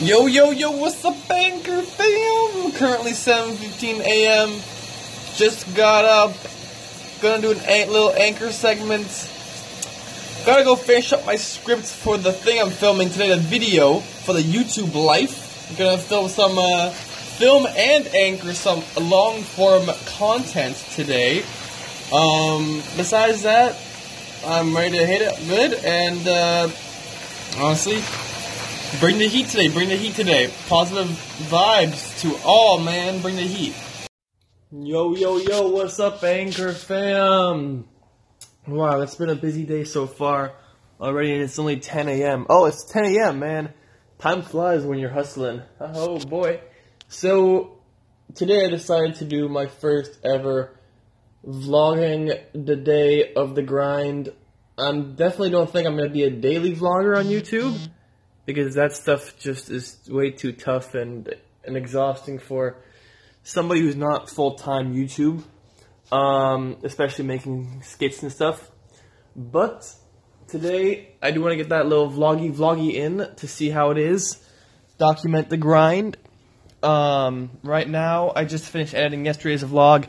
Yo, yo, yo, what's up, Anchor fam? Currently 7.15 a.m. Just got up. Gonna do an a- little Anchor segment. Gotta go finish up my scripts for the thing I'm filming today, the video for the YouTube life. gonna film some, uh, film and anchor some long form content today. Um, besides that, I'm ready to hit it good and, uh, honestly, Bring the heat today. Bring the heat today. Positive vibes to all, man. Bring the heat. Yo, yo, yo. What's up, Anchor fam? Wow, it's been a busy day so far already, and it's only 10 a.m. Oh, it's 10 a.m., man. Time flies when you're hustling. Oh, boy. So, today I decided to do my first ever vlogging the day of the grind. I definitely don't think I'm going to be a daily vlogger on YouTube because that stuff just is way too tough and and exhausting for somebody who's not full time YouTube, um, especially making skits and stuff. But today I do want to get that little vloggy vloggy in to see how it is, document the grind. Um, right now I just finished editing yesterday's vlog,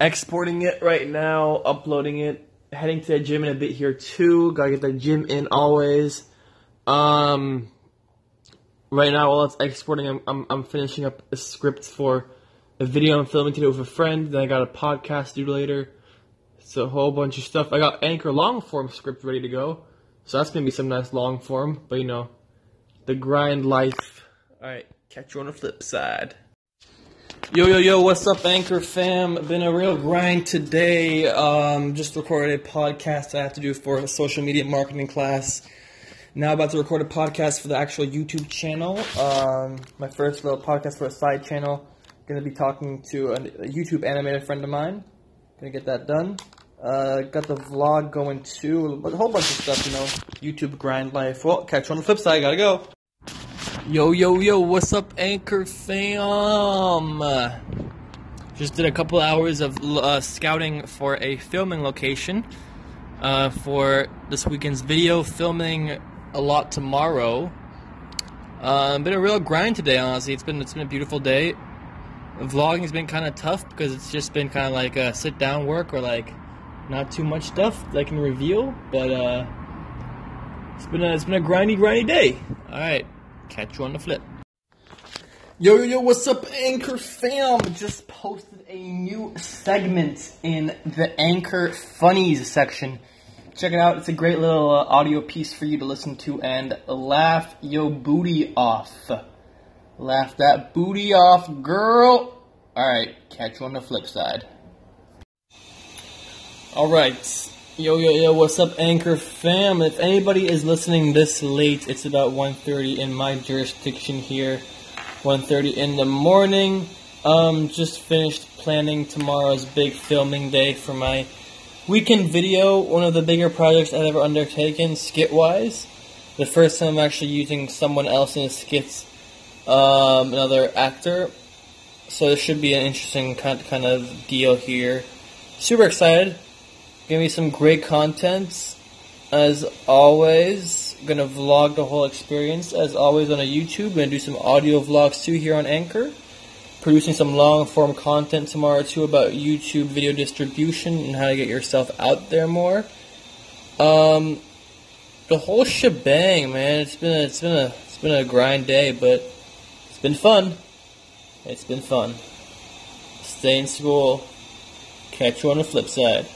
exporting it right now, uploading it, heading to the gym in a bit here too. Gotta get the gym in always. Um, right now while it's exporting, I'm, I'm, I'm finishing up a script for a video I'm filming today with a friend. Then I got a podcast due later. It's a whole bunch of stuff. I got Anchor long form script ready to go. So that's gonna be some nice long form. But you know, the grind life. Alright, catch you on the flip side. Yo, yo, yo, what's up, Anchor fam? Been a real grind today. Um, just recorded a podcast I have to do for a social media marketing class. Now about to record a podcast for the actual YouTube channel. Um, my first little podcast for a side channel. To be talking to a, a, YouTube animated friend of mine. To get that done. Uh, got the vlog going too. A whole bunch of stuff, you know. YouTube grind life. Well, catch you on the flip side. Gotta go. Yo, yo, yo, what's up, Anchor fam? Just did a couple hours of uh, scouting for a filming location uh, for this weekend's video. Filming a lot tomorrow. Uh, been a real grind today, honestly. It's been it's been a beautiful day. Vlogging has been kind of tough because it's just been kind of like a sit down work or like not too much stuff that I can reveal. But uh, it's been a, it's been a grindy grindy day. All right, catch you on the flip. Yo, yo, yo, what's up, Anchor fam? Just posted a new segment in the Anchor Funnies section. Check it out. It's a great little uh, audio piece for you to listen to and laugh your booty off. Laugh that booty off, girl. Alright, catch you on the flip side. Alright. Yo, yo, yo, what's up, Anchor fam? If anybody is listening this late, it's about 1.30 in my jurisdiction here. 1.30 in the morning. Um, just finished planning tomorrow's big filming day for my weekend video, one of the bigger projects I've ever undertaken, skit-wise. The first time I'm actually using someone else in skits, um, another actor. So this should be an interesting kind of deal here. Super excited. Gonna be some great content. As always, gonna vlog the whole experience. As always on a YouTube, gonna do some audio vlogs too here on Anchor producing some long form content tomorrow too about YouTube video distribution and how to get yourself out there more. Um, the whole shebang, man. It's been a, it's been a it's been a grind day, but it's been fun. It's been fun. Stay in school. Catch you on the flip side.